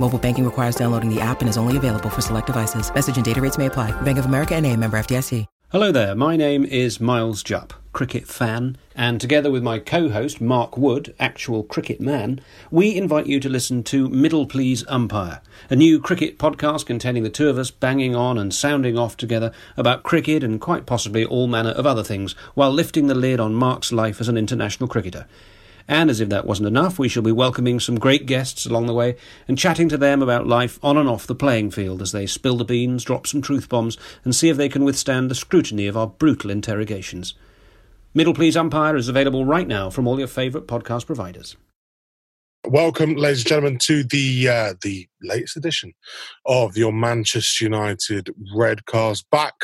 Mobile banking requires downloading the app and is only available for select devices. Message and data rates may apply. Bank of America and a member FDIC. Hello there, my name is Miles Jupp, cricket fan, and together with my co-host Mark Wood, actual cricket man, we invite you to listen to Middle Please Umpire, a new cricket podcast containing the two of us banging on and sounding off together about cricket and quite possibly all manner of other things, while lifting the lid on Mark's life as an international cricketer. And as if that wasn't enough, we shall be welcoming some great guests along the way and chatting to them about life on and off the playing field as they spill the beans, drop some truth bombs, and see if they can withstand the scrutiny of our brutal interrogations. Middle Please Umpire is available right now from all your favourite podcast providers. Welcome, ladies and gentlemen, to the uh, the latest edition of your Manchester United Redcast. Back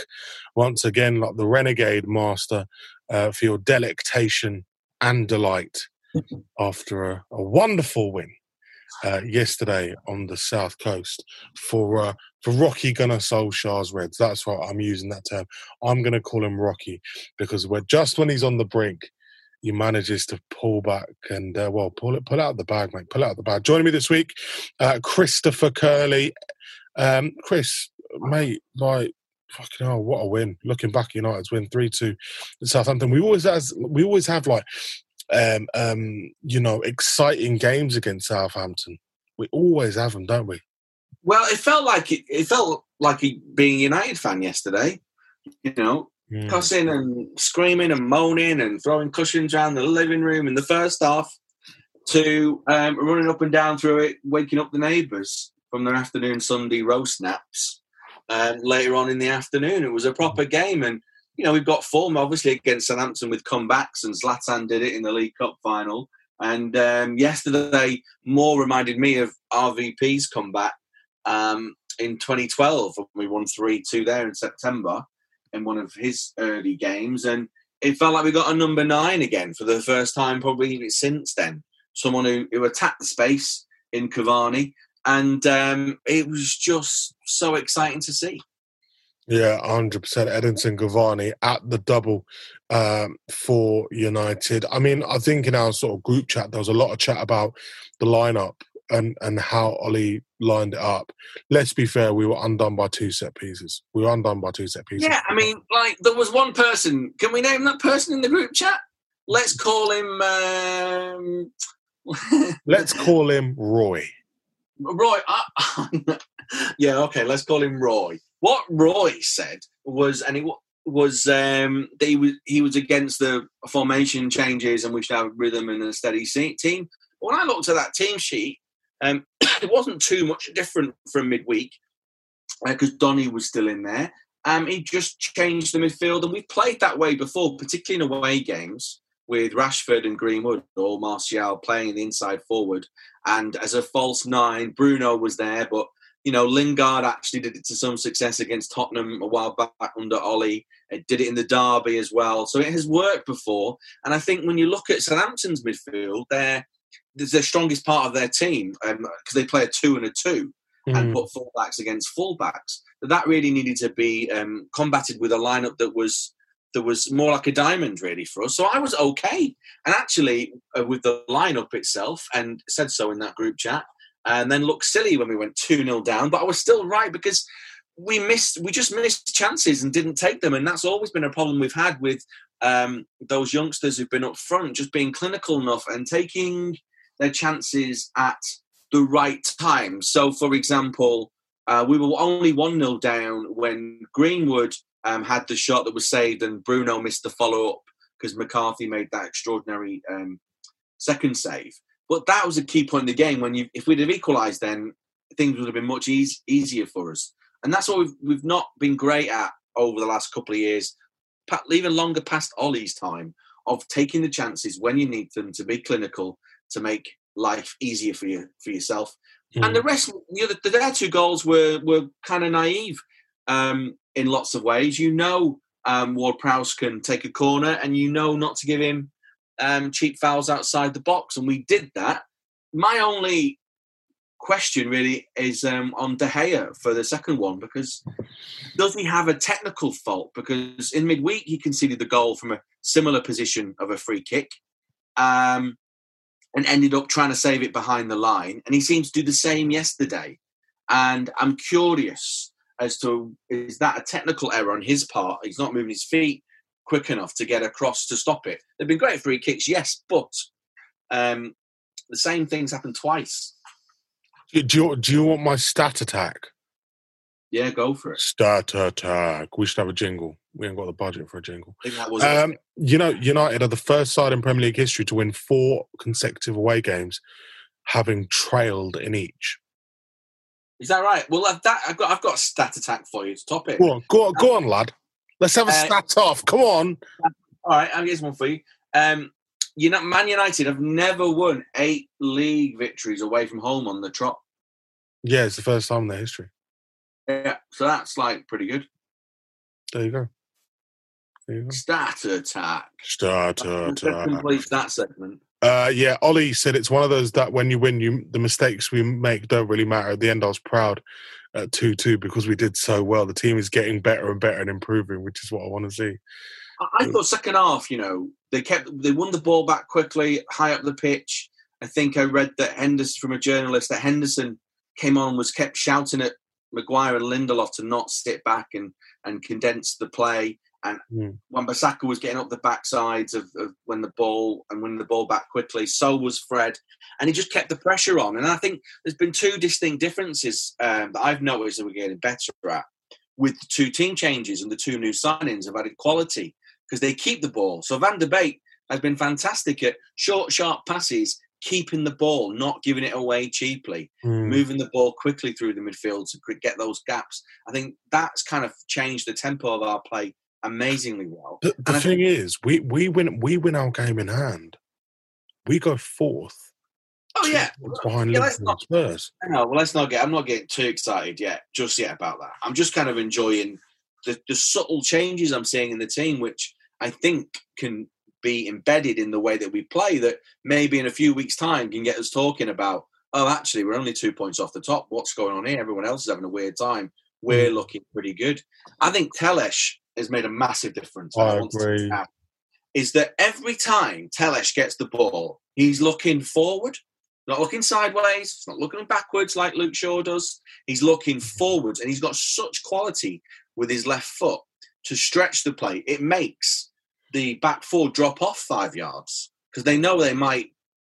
once again, like the Renegade Master, uh, for your delectation and delight after a, a wonderful win uh, yesterday on the south coast for uh, for Rocky Gunnar Solskjaer's Reds. That's why I'm using that term. I'm going to call him Rocky because we're just when he's on the brink, he manages to pull back and uh, well pull it pull out the bag, mate. Pull out the bag. Joining me this week, uh, Christopher Curley. Um, Chris, mate, like fucking hell, what a win! Looking back, United's win three two Southampton. We always has we always have like um, um, you know, exciting games against Southampton. We always have them, don't we? Well, it felt like it, it felt like being a United fan yesterday. You know, mm. cussing and screaming and moaning and throwing cushions around the living room in the first half, to um, running up and down through it, waking up the neighbours from their afternoon Sunday roast naps. Um, later on in the afternoon, it was a proper game, and you know, we've got form obviously against Southampton with comebacks, and Zlatan did it in the League Cup final. And um, yesterday, more reminded me of RVP's comeback um, in 2012 when we won 3 2 there in September in one of his early games. And it felt like we got a number nine again for the first time, probably since then. Someone who, who attacked the space in Cavani. And um, it was just so exciting to see. Yeah, hundred percent. Edinson Cavani at the double um, for United. I mean, I think in our sort of group chat there was a lot of chat about the lineup and and how Ollie lined it up. Let's be fair, we were undone by two set pieces. We were undone by two set pieces. Yeah, I mean, like there was one person. Can we name that person in the group chat? Let's call him. Um... Let's call him Roy. Roy. yeah, okay. Let's call him Roy. What Roy said was, and it was um, that he was he was against the formation changes and we should have rhythm and a steady team. But when I looked at that team sheet, um, it wasn't too much different from midweek because uh, Donny was still in there. Um, he just changed the midfield, and we've played that way before, particularly in away games with Rashford and Greenwood or Martial playing the inside forward. And as a false nine, Bruno was there, but you know, Lingard actually did it to some success against Tottenham a while back under Ollie. It did it in the derby as well. So it has worked before. And I think when you look at Southampton's midfield, they're, the strongest part of their team because um, they play a two and a two. mm. and put fullbacks against fullbacks. That that really needed to be um, combated with a lineup that was that was more like a diamond really for us. So I was okay, and actually uh, with the lineup itself, and said so in that group chat, and then looked silly when we went two 0 down. But I was still right because we missed, we just missed chances and didn't take them, and that's always been a problem we've had with um, those youngsters who've been up front, just being clinical enough and taking their chances at the right time. So, for example, uh, we were only 1 0 down when Greenwood um, had the shot that was saved and Bruno missed the follow up because McCarthy made that extraordinary um, second save. But that was a key point in the game. When you, if we'd have equalised, then things would have been much easy, easier for us. And that's what we've, we've not been great at over the last couple of years, even longer past Ollie's time, of taking the chances when you need them to be clinical to make life easier for you for yourself. Mm. And the rest, you know, the, their two goals were were kind of naive um, in lots of ways. You know, um, Ward Prowse can take a corner, and you know not to give him um, cheap fouls outside the box, and we did that. My only question really is um, on De Gea for the second one because does he have a technical fault? Because in midweek he conceded the goal from a similar position of a free kick. Um, and ended up trying to save it behind the line. And he seems to do the same yesterday. And I'm curious as to is that a technical error on his part? He's not moving his feet quick enough to get across to stop it. They've been great free kicks, yes, but um, the same things happened twice. Do you, do you want my stat attack? Yeah, go for it. Stat attack. We should have a jingle. We ain't got the budget for a jingle. Um, you know, United are the first side in Premier League history to win four consecutive away games, having trailed in each. Is that right? Well, I've, that, I've got I've got a stat attack for you to top it. Go on, go go on lad. Let's have a uh, stat off. Come on. All right, I'll get one for you. Um, you know, Man United have never won eight league victories away from home on the trot. Yeah, it's the first time in their history. Yeah, so that's like pretty good. There you go. Start attack. Start attack. Complete that segment. Uh, yeah, Ollie said it's one of those that when you win, you the mistakes we make don't really matter. At the end, I was proud at two two because we did so well. The team is getting better and better and improving, which is what I want to see. I thought second half, you know, they kept they won the ball back quickly, high up the pitch. I think I read that Henderson from a journalist that Henderson came on was kept shouting at Maguire and Lindelof to not sit back and and condense the play. And mm. when Bissaka was getting up the backsides of, of, when the ball and winning the ball back quickly, so was Fred, and he just kept the pressure on. And I think there's been two distinct differences um, that I've noticed that we're getting better at with the two team changes and the two new signings have added quality because they keep the ball. So Van der Beek has been fantastic at short, sharp passes keeping the ball, not giving it away cheaply, mm. moving the ball quickly through the midfield to get those gaps. I think that's kind of changed the tempo of our play amazingly well. The, the thing think, is, we we win we win our game in hand. We go fourth. Oh yeah, behind yeah, Liverpool not, Spurs. No, well, let's not get. I'm not getting too excited yet, just yet about that. I'm just kind of enjoying the, the subtle changes I'm seeing in the team, which I think can be embedded in the way that we play that maybe in a few weeks' time can get us talking about, oh, actually, we're only two points off the top. What's going on here? Everyone else is having a weird time. We're mm. looking pretty good. I think Telles has made a massive difference. I, agree. Is that every time Telles gets the ball, he's looking forward, not looking sideways, not looking backwards like Luke Shaw does. He's looking forwards, and he's got such quality with his left foot to stretch the play. It makes the back four drop off five yards because they know they might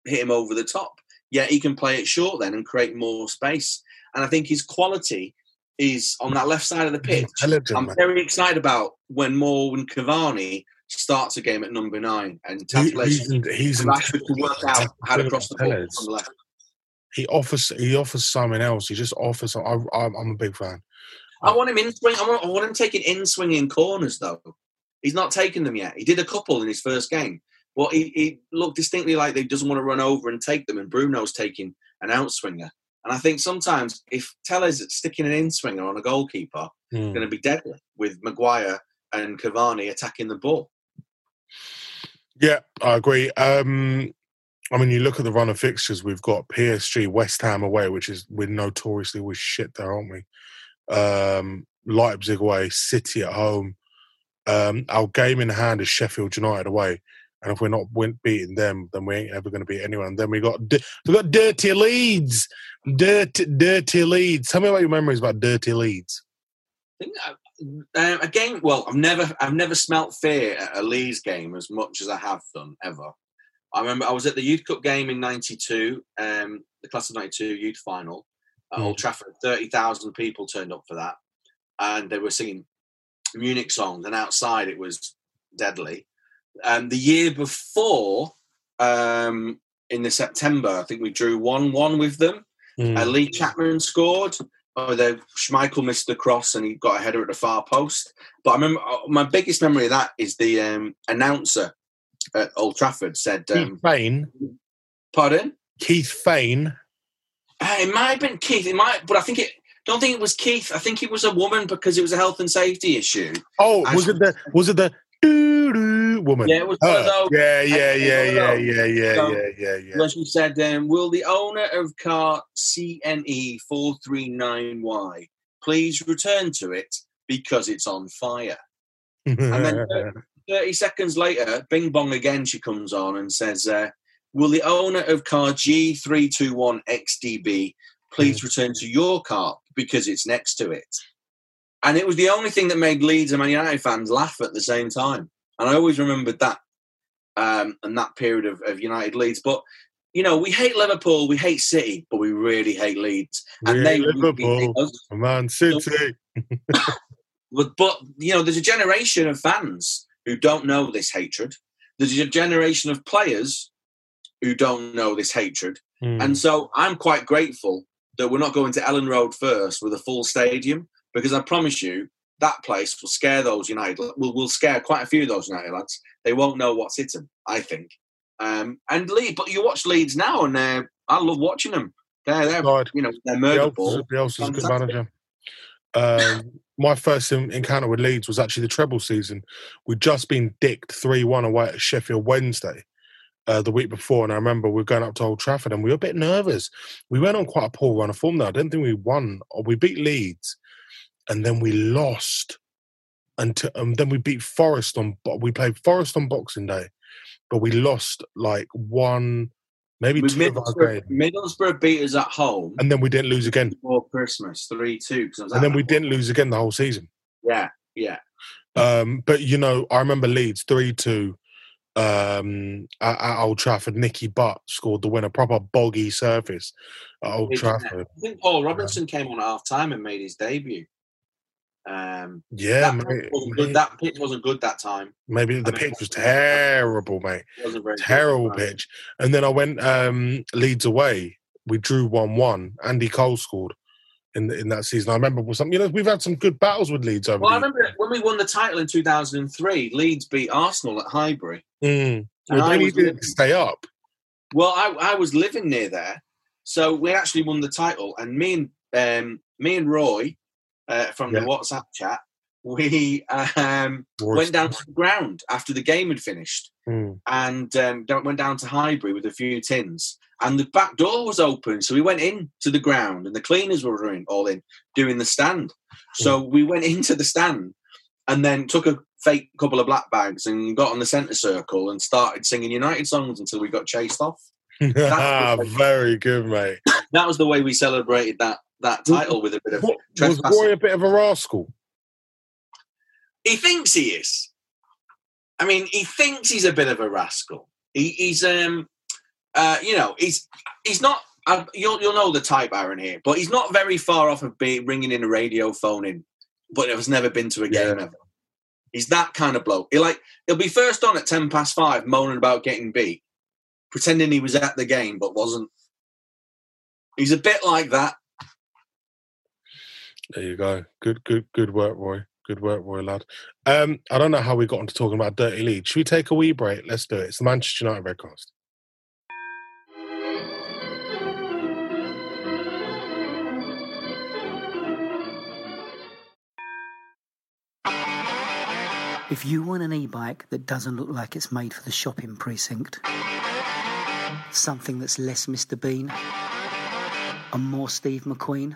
hit him over the top. Yet he can play it short then and create more space. And I think his quality is on that left side of the pitch. I'm very excited about when Moore and Cavani starts a game at number nine and Tatler he's, to work out how to cross the ball on the left. He offers he offers something else. He just offers. I, am a big fan. I want him in swing. I want, I want him taking in swinging corners though. He's not taking them yet. He did a couple in his first game. Well, he, he looked distinctly like he doesn't want to run over and take them, and Bruno's taking an outswinger. And I think sometimes if Telles sticking an in-swinger on a goalkeeper, mm. going to be deadly with Maguire and Cavani attacking the ball. Yeah, I agree. Um, I mean, you look at the run of fixtures. We've got PSG, West Ham away, which is we're notoriously always shit there, aren't we? Um, Leipzig away, City at home. Um, our game in hand is Sheffield United away, and if we're not win- beating them, then we ain't ever going to beat anyone. And then we got we got dirty Leeds, dirty dirty Leeds. Tell me about your memories about dirty Leeds. I think um, a game. Well, I've never I've never smelt fear at a Leeds game as much as I have done ever. I remember I was at the Youth Cup game in '92, um, the class of '92 youth final at mm. Old Trafford. Thirty thousand people turned up for that, and they were singing Munich songs. And outside, it was deadly. And um, the year before, um, in the September, I think we drew one-one with them. Mm. Uh, Lee Chapman scored. Oh, the Schmeichel missed the cross and he got a header at the far post. But I remember uh, my biggest memory of that is the um, announcer at Old Trafford said. Um, Keith Fane. Pardon? Keith Fane. Uh, it might have been Keith. It might, but I think it. Don't think it was Keith. I think it was a woman because it was a health and safety issue. Oh, was it the was it the woman? Yeah, it was oh, Yeah, yeah, yeah, yeah, yeah, yeah, so, yeah, yeah, yeah. When she said, um, "Will the owner of car CNE four three nine Y please return to it because it's on fire?" and then 30 seconds later, bing bong again, she comes on and says, uh, Will the owner of car G321XDB please mm. return to your car because it's next to it? And it was the only thing that made Leeds and Man United fans laugh at the same time. And I always remembered that um, and that period of, of United Leeds. But you know, we hate Liverpool, we hate City, but we really hate Leeds. And we they Liverpool, Man City. but, but you know, there's a generation of fans who don't know this hatred. There's a generation of players who don't know this hatred. Mm. And so I'm quite grateful that we're not going to Elland Road first with a full stadium because I promise you that place will scare those United. Will will scare quite a few of those United lads. They won't know what's hit them. I think. Um, and Leeds, but you watch Leeds now, and I love watching them. They're, they're God. you know, they're murder ball. Bielsa's a good manager. Um, my first encounter with Leeds was actually the treble season. We'd just been dicked 3 1 away at Sheffield Wednesday uh, the week before. And I remember we were going up to Old Trafford and we were a bit nervous. We went on quite a poor run of form there. I don't think we won. Or we beat Leeds and then we lost. And, and then we beat Forest on. We played Forest on Boxing Day, but we lost like one Maybe With two Middlesbrough, Middlesbrough beat us at home, and then we didn't lose again before Christmas, three two. And then we didn't lose again the whole season. Yeah, yeah. Um, but you know, I remember Leeds three two um, at, at, Old Trafford. Nicky Butt scored the winner, proper boggy surface at Old Trafford. I think Paul Robinson yeah. came on at half time and made his debut. Um, yeah, that, mate, good. that pitch wasn't good that time. Maybe the I pitch was terrible, mate. Terrible pitch. And then I went um, Leeds away. We drew one-one. Andy Cole scored in the, in that season. I remember some. You know, we've had some good battles with Leeds over. Well, I remember when we won the title in two thousand and three. Leeds beat Arsenal at Highbury. Mm. Well, they needed to stay up. Well, I, I was living near there, so we actually won the title. And me and um, me and Roy uh, from yeah. the WhatsApp chat, we um, went down to the ground after the game had finished mm. and um, went down to Highbury with a few tins. And the back door was open, so we went in to the ground, and the cleaners were all in doing the stand. So mm. we went into the stand and then took a fake couple of black bags and got on the centre circle and started singing United songs until we got chased off. Ah, very good, mate. That was the way we celebrated that that title with a bit of. Was Roy a bit of a rascal? He thinks he is. I mean, he thinks he's a bit of a rascal. He, he's, um, uh, you know, he's he's not. Uh, you'll you'll know the type, Aaron here, but he's not very far off of being ringing in a radio phone in, but has never been to a game yeah. ever. He's that kind of bloke. He like he'll be first on at ten past five, moaning about getting beat, pretending he was at the game but wasn't. He's a bit like that. There you go. Good, good, good work, Roy. Good work, Roy, lad. Um, I don't know how we got into talking about dirty lead. Should we take a wee break? Let's do it. It's the Manchester United Redcast. If you want an e bike that doesn't look like it's made for the shopping precinct, something that's less Mr. Bean and more Steve McQueen?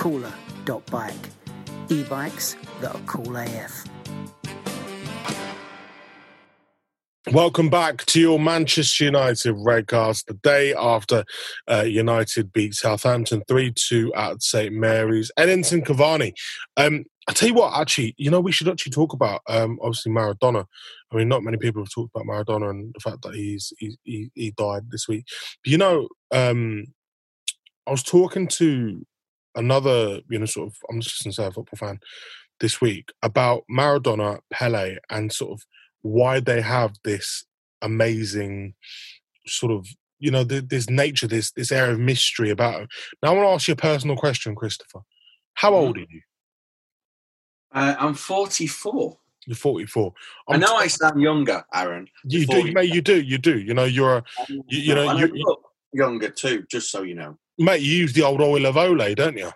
Cooler.bike. E-bikes that are cool AF. Welcome back to your Manchester United Redcast. The day after uh, United beat Southampton 3 2 at St Mary's. Edinson Cavani. Um, I tell you what, actually, you know, we should actually talk about um, obviously Maradona. I mean, not many people have talked about Maradona and the fact that he's he, he, he died this week. But you know, um, I was talking to another, you know, sort of, I'm just going to say a football fan this week about Maradona, Pele, and sort of why they have this amazing sort of you know this nature this this air of mystery about them. now i want to ask you a personal question christopher how old Mm-hmm. are you Uh, I'm 44. you're 44 i I'm know t- I sound younger, Aaron. you do you, mate you do you do you know you're a you, you know you, look younger too, just so you know. Mate you use the old oil of ole don't you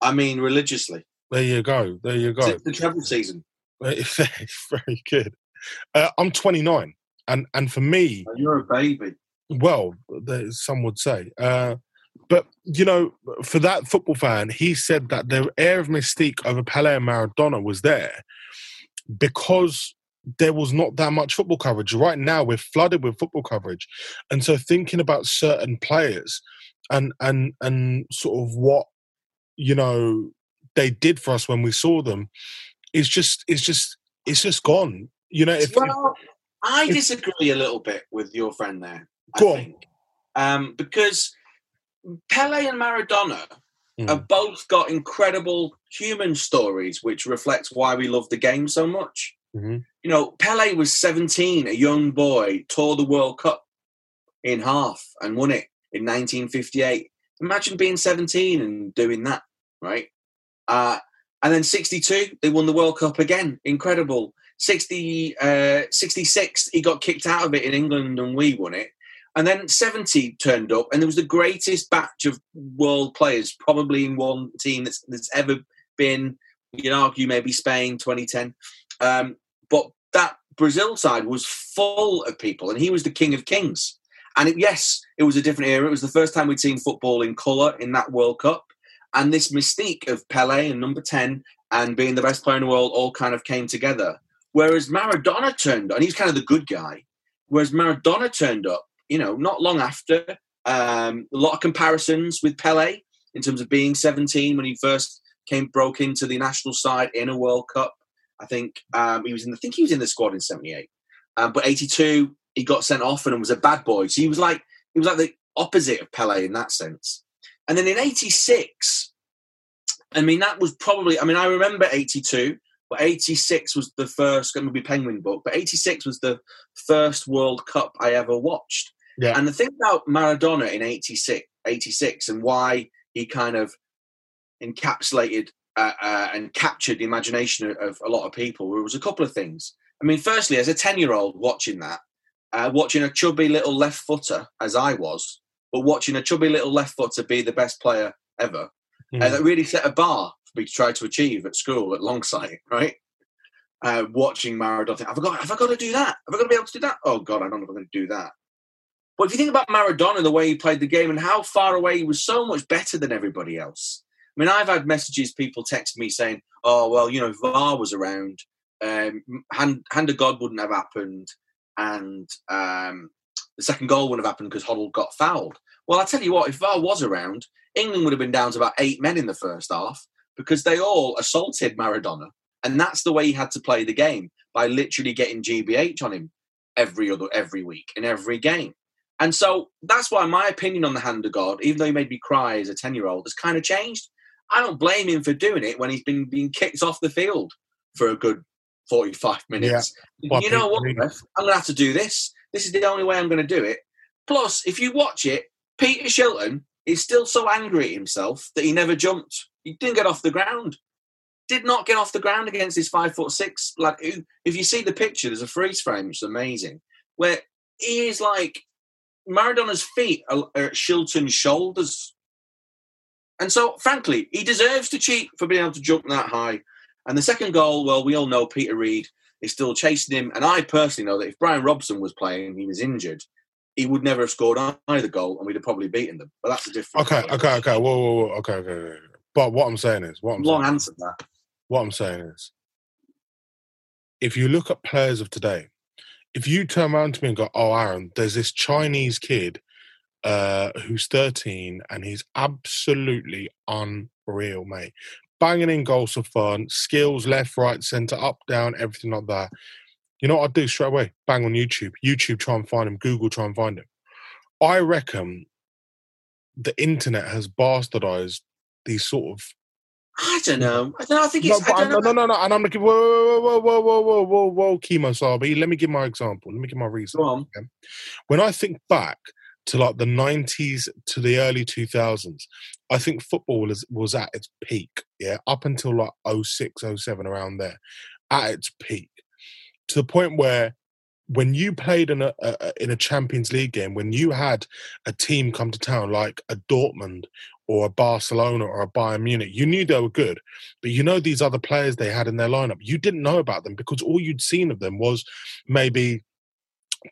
I mean, religiously. there you go there you go Since the treble season. very good uh, i'm 29 and and for me You're a baby. well, some would say. Uh, but you know, for that football fan, he said that the air of mystique over Pele and Maradona was there because there was not that much football coverage. Right now, we're flooded with football coverage, and so thinking about certain players and and and sort of what you know they did for us when we saw them is just it's just it's just gone. You know, if, if well, I if- disagree a little bit with your friend there. I Go on. Um, because Pele and Maradona Mm. have both got incredible human stories, which reflects why we love the game so much. Mhm. You know, Pele was 17, a young boy, tore the World Cup in half and won it in 1958. Imagine being 17 and doing that, right? Uh, and then 62, they won the World Cup again. Incredible. 60, uh, 66, he got kicked out of it in England and we won it. And then 70 turned up, and there was the greatest batch of world players, probably in one team that's, that's ever been. You can argue maybe Spain 2010. Um, but that Brazil side was full of people, and he was the king of kings. And it, yes, it was a different era. It was the first time we'd seen football in colour in that World Cup. And this mystique of Pele and number 10 and being the best player in the world all kind of came together. Whereas Maradona turned up, and he's kind of the good guy. Whereas Maradona turned up, you know, not long after. Um, a lot of comparisons with Pele in terms of being 17 when he first came broke into the national side in a World Cup. I think um, he was in. The, I think he was in the squad in '78, um, but '82 he got sent off and was a bad boy. So he was like he was like the opposite of Pele in that sense. And then in '86, I mean that was probably. I mean I remember '82, but '86 was the first. Going to be Penguin book, but '86 was the first World Cup I ever watched. Yeah. And the thing about Maradona in 86, 86 and why he kind of encapsulated uh, uh, and captured the imagination of, of a lot of people was a couple of things. I mean, firstly, as a 10 year old watching that, uh, watching a chubby little left footer, as I was, but watching a chubby little left footer be the best player ever, Mm. uh, that really set a bar for me to try to achieve at school at Longsight, right? Uh, watching Maradona, have I got, have I got to do that? Have I got to be able to do that? Oh God, I don't know if I'm going to do that. But if you think about Maradona, the way he played the game and how far away he was, so much better than everybody else. I mean, I've had messages, people text me saying, "Oh, well, you know, VAR was around, um, hand, hand of God wouldn't have happened, and um, the second goal wouldn't have happened because Hoddle got fouled." Well, I tell you what, if VAR was around, England would have been down to about eight men in the first half because they all assaulted Maradona, and that's the way he had to play the game by literally getting GBH on him every other every week in every game. And so that's why my opinion on the hand of God, even though he made me cry as a 10 year old, has kind of changed. I don't blame him for doing it when he's been being kicked off the field for a good 45 minutes. Well, you know what, I'm going to have to do this. This is the only way I'm going to do it. Plus, if you watch it, Peter Shilton is still so angry at himself that he never jumped. He didn't get off the ground. Did not get off the ground against his five foot six. Like, if you see the picture, there's a freeze frame, which is amazing, where he is like Maradona's feet are, are at Shilton's shoulders. And so, frankly, he deserves to cheat for being able to jump that high. And the second goal, well, we all know Peter Reid is still chasing him. And I personally know that if Brian Robson was playing, he was injured, he would never have scored either goal, and we'd have probably beaten them. But that's a different. Okay, okay, okay. Whoa, whoa, whoa. Okay, okay, okay. But what I'm saying is, what I'm Long saying, answer that. what I'm saying is, if you look at players of today, if you turn around to me and go, "Oh, Aaron, there's this Chinese kid uh, who's 13 and he's absolutely unreal, mate. Banging in goals for fun, skills left, right, centre, up, down, everything like that. You know what I'd do straight away? Bang on YouTube. YouTube, try and find him. Google, try and find him. I reckon the internet has bastardized these sort of I don't know. I don't know. I think it's. but I no, know. no, no, and I'm looking. Whoa, whoa, whoa, whoa, whoa, whoa, whoa, whoa, chemo Sabi. Let me give my example. Let me give my reason. Go on. When I think back to like the 90s to the early 2000s, I think football was was at its peak. Yeah, up until like 06, 07, around there, at its peak, to the point where when you played in a, a in a Champions League game, when you had a team come to town like a Dortmund or a Barcelona or a Bayern Munich, you knew they were good, but you know these other players they had in their lineup, you didn't know about them because all you'd seen of them was maybe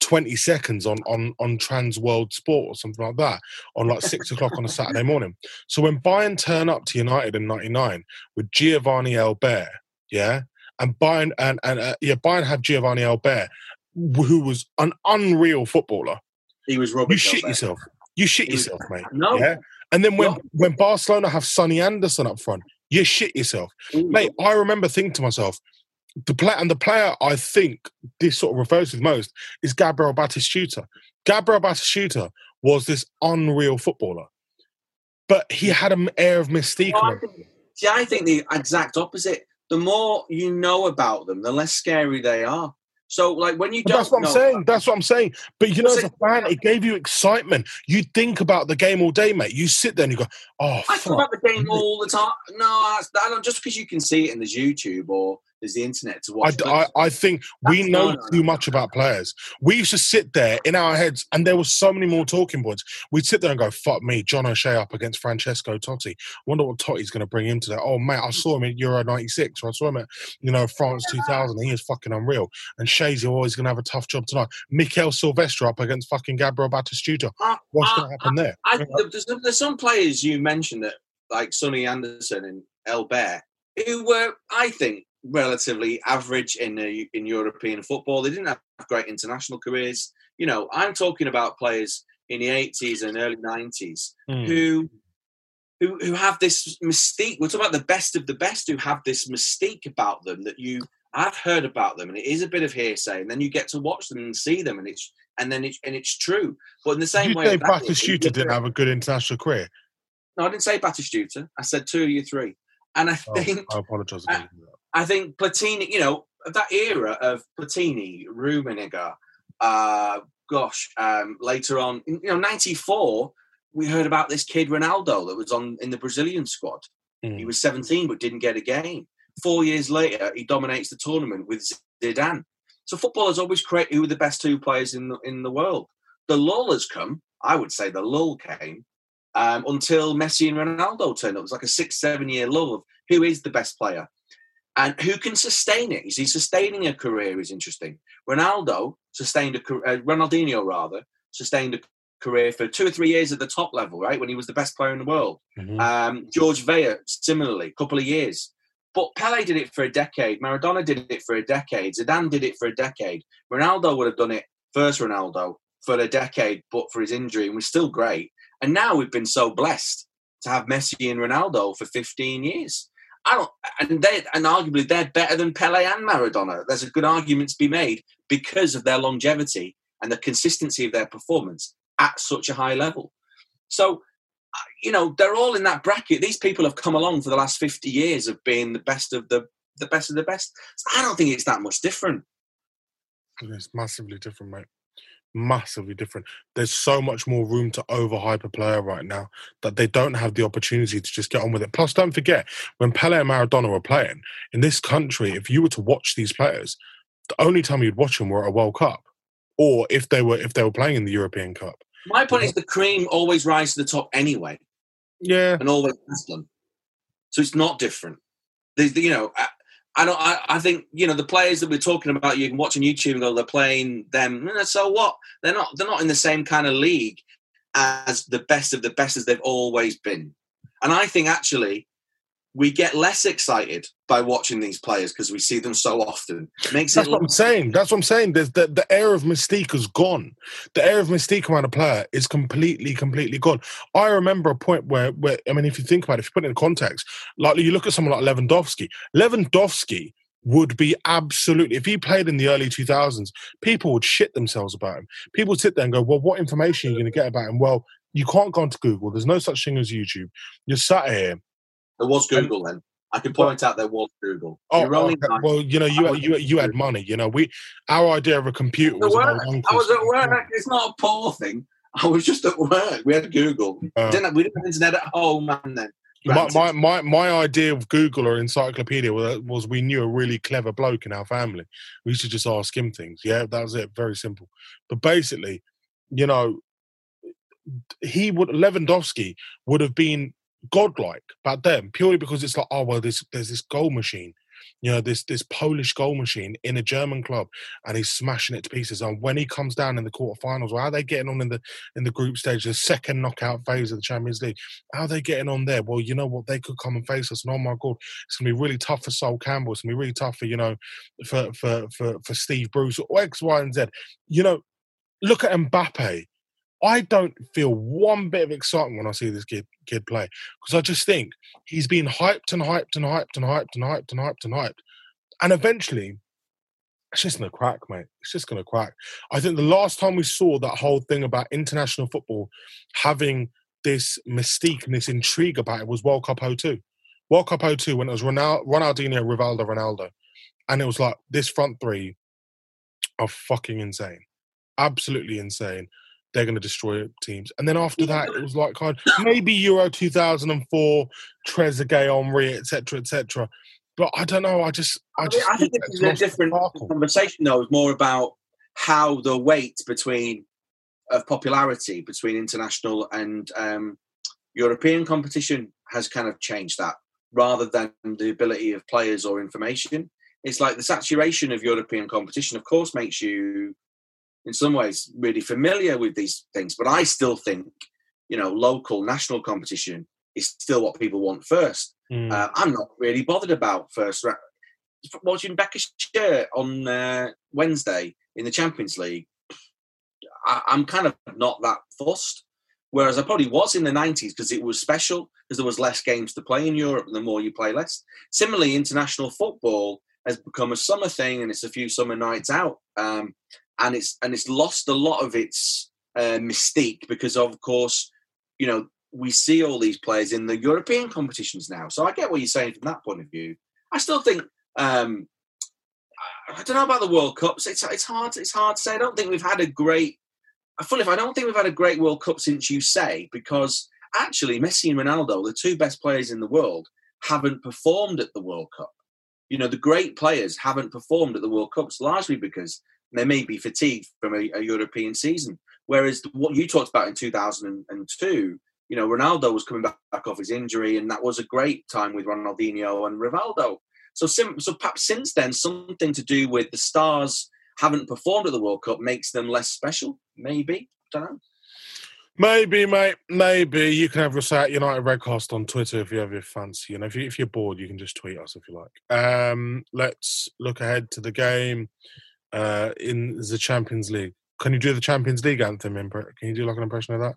20 seconds on on on Trans World Sport or something like that on like six o'clock on a Saturday morning. So when Bayern turn up to United in '99 with Giovane Elber, yeah, and Bayern and and uh, yeah, Bayern had Giovane Elber, who was an unreal footballer. He was You shit yourself. You shit was- yourself, mate. No. Yeah. And then when No. when Barcelona have Sonny Anderson up front, you shit yourself, mate. I remember thinking to myself, the player and the player I think this sort of refers to most is Gabriel Batistuta. Gabriel Batistuta was this unreal footballer, but he had an air of mystique. Well, I think- see, I think the exact opposite. The more you know about them, the less scary they are. So, like when you But don't, that's what I'm saying. That's what I'm saying. But you know, as a fan, it gave you excitement. You think about the game all day, mate. You sit there and you go, "Oh, I fuck." about the game all the time. No, that's, I don't, just because you can see it in the YouTube or there's the internet to I, watch. I, I think we know no, no, too much about players. We used to sit there in our heads, and there were so many more talking points. We'd sit there and go, "Fuck me, John O'Shea up against Francesco Totti. Wonder what Totti's going to bring into that." Oh mate, I saw him at Euro '96, or I saw him at you know France 2000. He is fucking unreal. And Shea's always going to have a tough job tonight. Mikael Silvestre up against fucking Gabriel Batistuta. Uh, What's uh, going to happen there? I, there's, there's some players you mentioned that, like Sonny Anderson and Elbert, who were, I think, relatively average in the, in European football. They didn't have great international careers. You know, I'm talking about players in the 80s and early 90s Mm. who. Who, who have this mystique? We're talking about the best of the best who have this mystique about them that you I've heard about them, and it is a bit of hearsay. And then you get to watch them and see them, and it's and then it's and it's true. But in the Did same you way, say was- didn't have a good international career? no, I didn't say Batistuta. I said two of you three. And I Oh, think I apologise. Again. I think Platini, you know, that era of Platini, Rummenigge, uh, gosh, um, later on, you know, '94, we heard about this kid Ronaldo that was on in the Brazilian squad. He Mm. was 17 but didn't get a game. Four years later, he dominates the tournament with Zidane. So footballers always create who are the best two players in the, in the world. The lull has come. I would say the lull came um, until Messi and Ronaldo turned up. It was like a six, seven year lull of who is the best player and who can sustain it. Is he sustaining a career? Is interesting. Ronaldo sustained a uh, Ronaldinho rather sustained a career for two or three years at the top level, right when he was the best player in the world. Mhm. Um, George Weah, similarly, a couple of years. But Pele did it for a decade. Maradona did it for a decade. Zidane did it for a decade. Ronaldo would have done it, first Ronaldo, for a decade, but for his injury, and was still great. And now we've been so blessed to have Messi and Ronaldo for 15 years. I don't, and they, and arguably they're better than Pele and Maradona. There's a good argument to be made because of their longevity and the consistency of their performance at such a high level. So uh, you know, they're all in that bracket. These people have come along for the last 50 years of being the best of the the best of the best. I don't think it's that much different. It's massively different, mate. Massively different. There's so much more room to overhype a player right now that they don't have the opportunity to just get on with it. Plus, don't forget, when Pele and Maradona were playing in this country, if you were to watch these players, the only time you'd watch them were at a World Cup, or if they were if they were playing in the European Cup. My point is the cream always rise to the top anyway. Yeah, and always has done. So it's not different. There's, you know, I, I I, think you know the players that we're talking about. You can watch on YouTube and go, they're playing them. So what? They're not. They're not in the same kind of league as the best of the best as they've always been. And I think actually we get less excited by watching these players because we see them so often. Makes That's what I'm saying. That's what I'm saying. There's the, the air of mystique is gone. The air of mystique around a player is completely, completely gone. I remember a point where, where I mean, if you think about it, if you put it in context, like you look at someone like Lewandowski. Lewandowski would be absolutely if he played in the early 2000s people would shit themselves about him people would sit there and go well what information are you going to get about him well you can't go onto google there's no such thing as youtube you're sat here there was Google then. I can point out there was Google. Oh, okay. well, you know, you you you had money. You know, we our idea of a computer was. Work, I was at work. It's not a poor thing. I was just at work. We had Google. Uh, didn't have, we didn't have internet at home, man. Then my, my, my, my idea of Google or encyclopedia was, was we knew a really clever bloke in our family. We used to just ask him things. Yeah, that was it. Very simple. But basically, you know, he would Lewandowski would have been godlike back then, purely because it's like, oh well, there's there's this goal machine, you know, this this Polish goal machine in a German club, and he's smashing it to pieces. And when he comes down in the quarterfinals, well, how are they getting on in the in the group stage, the second knockout phase of the Champions League? How are they getting on there? Well, you know what, they could come and face us, and oh my god, it's gonna be really tough for Sol Campbell. It's gonna be really tough for you know, for for for for Steve Bruce or X, Y, and Z. You know, look at Mbappe I don't feel one bit of excitement when I see this kid kid play because I just think he's been hyped and hyped and hyped and hyped and hyped and hyped and hyped, and eventually, it's just gonna crack, mate. It's just gonna crack. I think the last time we saw that whole thing about international football having this mystique and this intrigue about it was World Cup 02. World Cup 02 when it was Ronald, Ronaldinho, Rivaldo, Ronaldo, and it was like this front three are fucking insane, absolutely insane they're going to destroy teams. And then after that, it was like kind of maybe Euro 2004, Trezeguet, Henry, etc., etc. But I don't know. I just, I just. I think, I think this is a different conversation, though. It's more about how the weight between of popularity between international and um, European competition has kind of changed that, rather than the ability of players or information. It's like the saturation of European competition, of course, makes you in some ways really familiar with these things. But I still think, you know, local national competition is still what people want first. Mm. Uh, I'm not really bothered about first. Ra- watching Besiktas on uh, Wednesday in the Champions League, I- I'm kind of not that fussed. Whereas I probably was in the 90s because it was special, because there was less games to play in Europe, and the more you play less. Similarly, international football has become a summer thing, and it's a few summer nights out. Um, and it's and it's lost a lot of its uh, mystique because of course you know we see all these players in the European competitions now. So I get what you're saying from that point of view. I still think um, I don't know about the World Cups. It's it's hard it's hard to say. I don't think we've had a great. Full if I don't think we've had a great World Cup since you say because actually Messi and Ronaldo, the two best players in the world, haven't performed at the World Cup. You know the great players haven't performed at the World Cups largely because they may be fatigued from a, a, European season. Whereas what you talked about in 2002, you know, Ronaldo was coming back, back off his injury, and that was a great time with Ronaldinho and Rivaldo. So, sim- so perhaps since then, something to do with the stars haven't performed at the World Cup makes them less special. Maybe, don't know. Maybe, mate. Maybe you can have Sat United Redcast on Twitter if you have your fancy. You know, if, you, if you're bored, you can just tweet us if you like. Um, let's look ahead to the game uh, in the Champions League. Can you do the Champions League anthem? Can you do like an impression of that?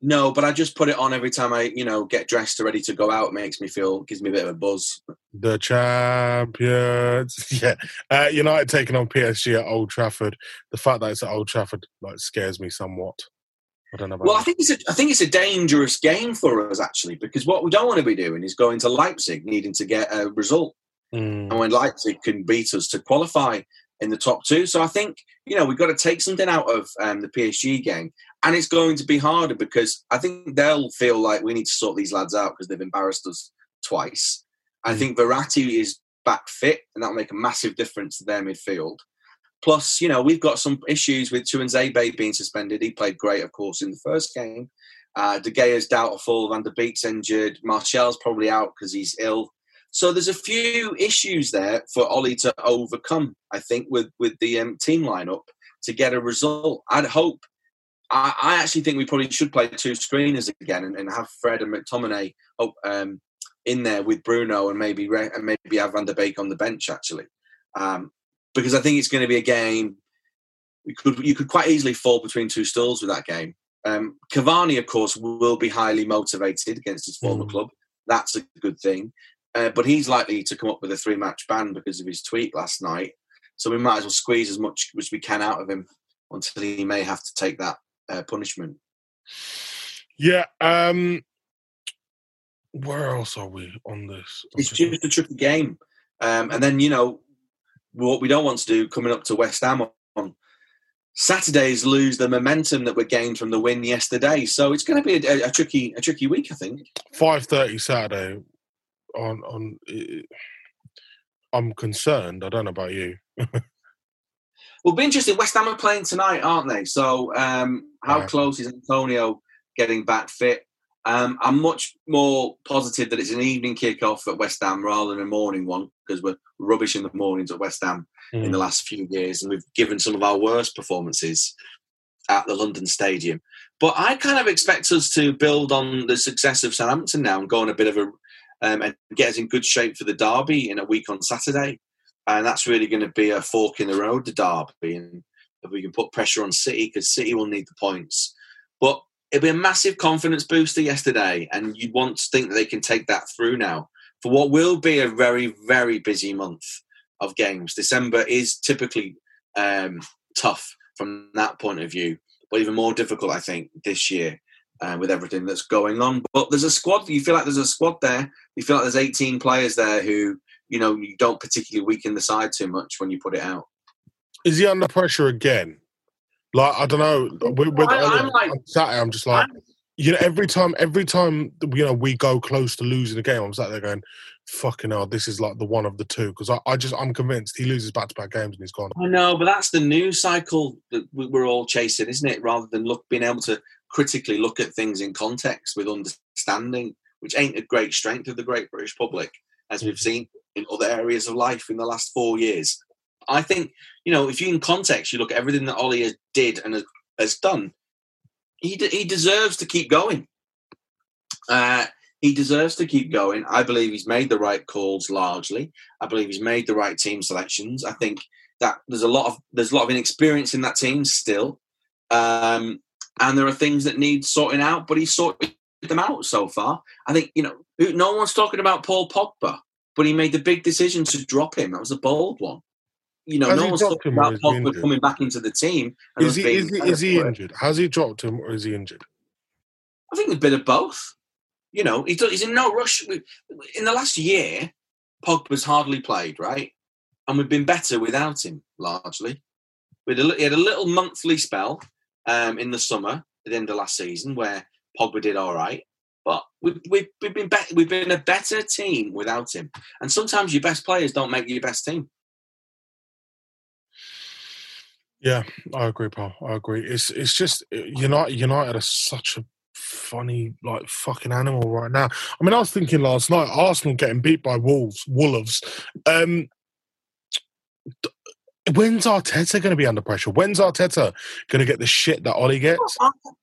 No, but I just put it on every time I, you know, get dressed or ready to go out. It makes me feel, gives me a bit of a buzz. The champions, yeah. Uh, United taking on PSG at Old Trafford. The fact that it's at Old Trafford like scares me somewhat. I don't know. well, that. I think it's a, I think it's a dangerous game for us actually because what we don't want to be doing is going to Leipzig needing to get a result mm. and when Leipzig can beat us to qualify in the top two. So I think you know we've got to take something out of um, the PSG game, and it's going to be harder because I think they'll feel like we need to sort these lads out because they've embarrassed us twice. Mm. I think Verratti is back fit, and that'll make a massive difference to their midfield. Plus, you know, we've got some issues with Tuanzebe being suspended. He played great, of course, in the first game. Uh, De Gea's doubtful. Van der Beek's injured. Martial's probably out because he's ill. So there's a few issues there for Ollie to overcome. I think with with the um, team lineup to get a result. I'd hope. I, I, actually think we probably should play two screeners again and, and have Fred and McTominay oh, um, in there with Bruno and maybe and maybe have Van der Beek on the bench actually, um, because I think it's going to be a game. You could you could quite easily fall between two stools with that game. Um, Cavani, of course, will be highly motivated against his former mm. club. That's a good thing. Uh, but he's likely to come up with a three match ban because of his tweet last night. So we might as well squeeze as much as we can out of him until he may have to take that uh, punishment. Yeah. Um, where else are we on this? It's just a tricky game. Um, and then, you know, what we don't want to do coming up to West Ham on Saturdays lose the momentum that we gained from the win yesterday. So it's going to be a, a tricky, a tricky week, I think. Five thirty Saturday on on. I'm concerned. I don't know about you. well, be interesting. West Ham are playing tonight, aren't they? So, um, how right. close is Antonio getting back fit? Um, I'm much more positive that it's an evening kick-off at West Ham rather than a morning one because we're rubbish in the mornings at West Ham mm. in the last few years, and we've given some of our worst performances at the London Stadium. But I kind of expect us to build on the success of Southampton now and go on a bit of a um, and get us in good shape for the derby in a week on Saturday. And that's really going to be a fork in the road, the derby. And if we can put pressure on City, because City will need the points. But it'll be a massive confidence booster yesterday. And you'd want to think that they can take that through now for what will be a very, very busy month of games. December is typically um, tough from that point of view, but even more difficult, I think, this year uh, with everything that's going on. But there's a squad. You feel like there's a squad there. You feel like there's 18 players there who you know you don't particularly weaken the side too much when you put it out. Is he under pressure again? Like I don't know. With, with I, am like, Saturday, I'm just like, I'm, you know, every time, every time you know we go close to losing a game, I'm sat there going, "Fucking hell, this is like the one of the two. Because I, I just, I'm convinced he loses back to back games and he's gone. I know, but that's the news cycle that we're all chasing, isn't it? Rather than look being able to critically look at things in context with understanding, which ain't a great strength of the great British public, as we've seen in other areas of life in the last four years. I think, you know, if you in context, you look at everything that Ollie has did and has, has done, he, de- he deserves to keep going. Uh, he deserves to keep going. I believe he's made the right calls largely. I believe he's made the right team selections. I think that there's a lot of there's a lot of inexperience in that team still. Um, and there are things that need sorting out, but he's sorted them out so far. I think, you know, no one's talking about Paul Pogba, but he made the big decision to drop him. That was a bold one. You know, Has no one's talking about Pogba coming back into the team. Is he, is he, is he injured? Has he dropped him or is he injured? I think a bit of both. You know, he's in no rush. In the last year, Pogba's hardly played, right? And we've been better without him, largely. We had a little monthly spell um, in the summer at the end of last season where Pogba did all right. But we've, we've, we've been be- we've been a better team without him. And sometimes your best players don't make your best team. Yeah, I agree, Paul. I agree. It's it's just United. United are such a funny, like fucking animal right now. I mean, I was thinking last night, Arsenal getting beat by Wolves, Wolves. Um, When's Arteta going to be under pressure? When's Arteta going to get the shit that Ollie gets?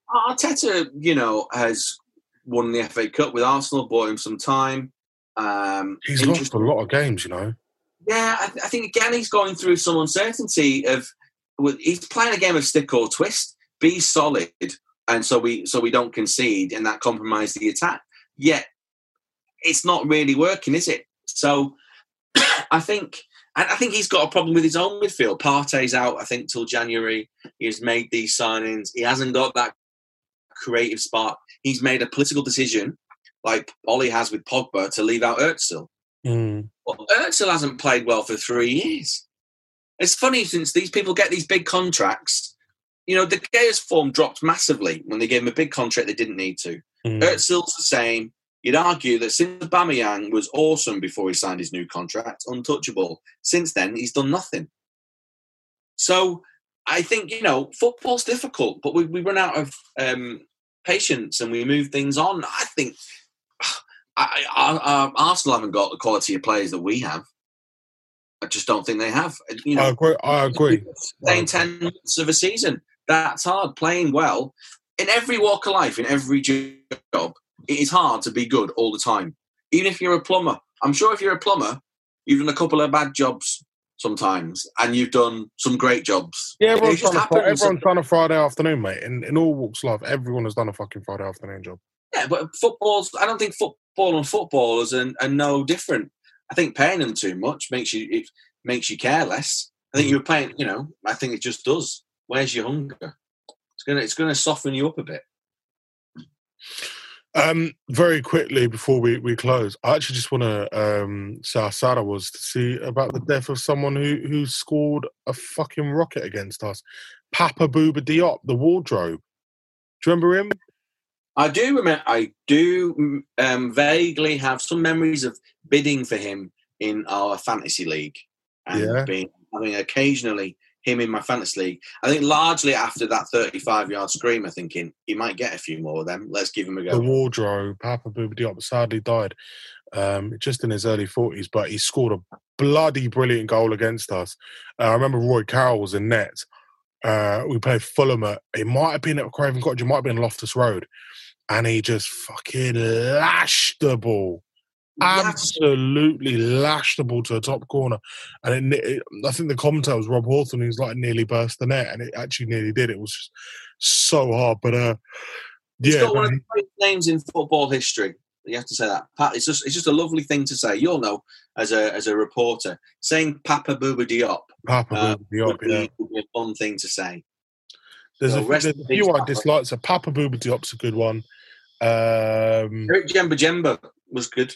Arteta, you know, has won the FA Cup with Arsenal, bought him some time. Um, he's lost a lot of games, you know. Yeah, I, I, think again he's going through some uncertainty of. He's playing a game of stick or twist. Be solid, and so we so we don't concede, and that compromise the attack. Yet, it's not really working, is it? So, I think and I think he's got a problem with his own midfield. Partey's out, I think, till January. He's made these signings. He hasn't got that creative spark. He's made a political decision, like Ollie has with Pogba, to leave out Özil. Mm. Well, Özil hasn't played well for three years. It's funny since these people get these big contracts. You know, De Gea's form dropped massively when they gave him a big contract they didn't need to. Mm. Özil's the same. You'd argue that since Aubameyang was awesome before he signed his new contract, untouchable. Since then, he's done nothing. So I think you know football's difficult, but we, we run out of um, patience and we move things on. I think I, I, I, Arsenal haven't got the quality of players that we have. I just don't think they have. You know, I agree. I agree. Playing ten months of a season, that's hard. Playing well in every walk of life, in every job, it is hard to be good all the time. Even if you're a plumber, I'm sure if you're a plumber, you've done a couple of bad jobs sometimes, and you've done some great jobs. Yeah, everyone's, a, happens. everyone's done a Friday afternoon, mate. In, in all walks of life, everyone has done a fucking Friday afternoon job. Yeah, but football's. I don't think football and footballers are, are no different. I think paying them too much makes you it makes you care less. I think you're paying. You know, I think it just does. Where's your hunger? It's gonna it's gonna soften you up a bit. Um, very quickly before we, we close, I actually just want to um, say how sad I was to see about the death of someone who who scored a fucking rocket against us, Papa Bouba Diop, the wardrobe. Do you remember him? I do remember. I do um, vaguely have some memories of bidding for him in our fantasy league, and Yeah. being having occasionally him in my fantasy league. I think largely after that 35 yard screamer, thinking he might get a few more of them. Let's give him a go. The wardrobe, Papa Bouba Diop, sadly died um, just in his early forties, but he scored a bloody brilliant goal against us. Uh, I remember Roy Carroll was in net. Uh, we played Fulham at it might have been at Craven Cottage, it might have been Loftus Road, and he just fucking lashed the ball. Absolutely lashed the ball to the top corner, and it, it, I think the commentator was Rob Hawthorne. He's like nearly burst the net, and it actually nearly did. It was so hard, but uh, He's yeah, got one of the great names in football history. You have to say that. Pat, it's just it's just a lovely thing to say. You'll know as a as a reporter saying Papa Bouba Diop Papa uh, Bouba Diop, would, be, yeah. would be a fun thing to say. There's, Well, a, there's a few I dislike. So Papa Bouba Diop's a good one. Um, Eric Djemba-Djemba was good.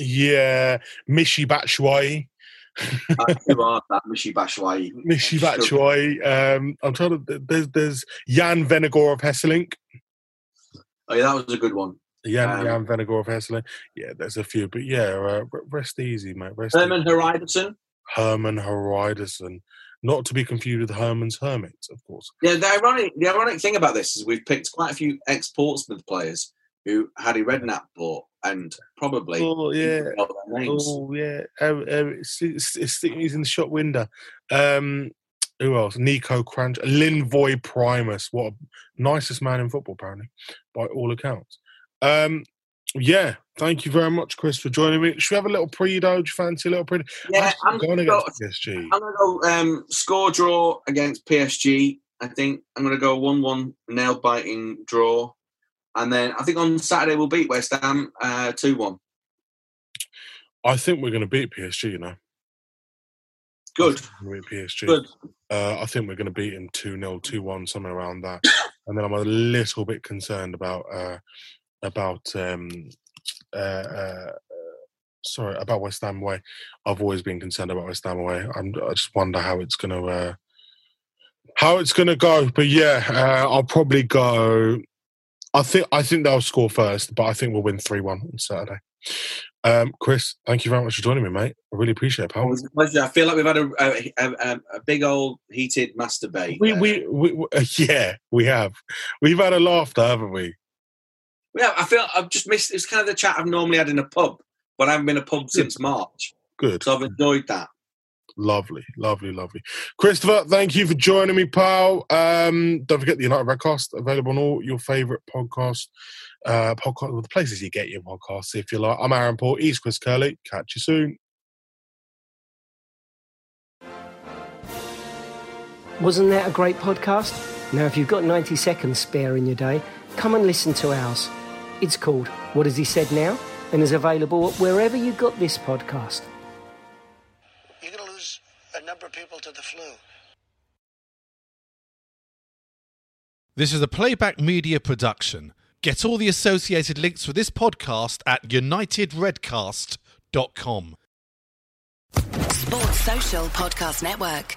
Yeah, Michy Batshuayi. That's too hard, that Michy Bashwai. Michy Batshuayi. Um, I'm trying to. There's there's Jan Vennegoor of Hesselink. Oh, yeah, that was a good one. Jan, Um, Jan Vennegoor of Hesselink. Yeah, there's a few, but yeah, uh, rest easy, mate. Rest Herman easy. Hermann Hreidarsson. Not to be confused with Herman's Hermits, of course. Yeah, the ironic the ironic thing about this is we've picked quite a few ex Portsmouth players who Harry Redknapp bought and probably Oh, yeah. didn't know their names. Oh yeah, um, um, in the shop window. Um, who else? Niko Kranjcar, Linvoy Primus. What a nicest man in football, apparently, by all accounts. Um, yeah, thank you very much, Chris, for joining me. Should we have a little pre-do? You fancy a little pre? Yeah, I'm going against go- PSG. I'm going to go um, score draw against PSG. I think I'm going to go 1 1 nail biting draw. And then I think on Saturday we'll beat West Ham uh, 2 1. I think we're going to beat PSG. You know, Good. we beat PSG. Good. Uh, I think we're going to beat him 2 0, 2 1, something around that. and then I'm a little bit concerned about uh, about um, uh, uh, sorry about West Ham away. I've always been concerned about West Ham away. I'm, I just wonder how it's going to uh, how it's going to go. But yeah, uh, I'll probably go. I think I think they'll score first, but I think we'll win three one on Saturday. Um, Chris, thank you very much for joining me, mate. I really appreciate it, It was a pleasure. I feel like we've had a, a, a, a big old heated masturbate. We, we, we, we, yeah, we have. We've had a laughter, haven't we? yeah, I feel I've just missed. It's kind of the chat I've normally had in a pub, but I haven't been a pub since March, Good. so I've enjoyed that. Lovely, lovely, lovely. Christopher, thank you for joining me, pal. Um, don't forget the United Redcast available on all your favourite podcast, uh, podcast, well, the places you get your podcasts, if you like. I'm Aaron Paul, East Chris Curley. Catch you soon. Wasn't that a great podcast? Now, if you've got 90 seconds spare in your day, come and listen to ours. It's called What Has He Said Now? and is available wherever you got this podcast. Number of people to the flu. This is a playback media production. Get all the associated links for this podcast at unitedredcast.com. ChumbaCasino.com. Sports Social Podcast Network.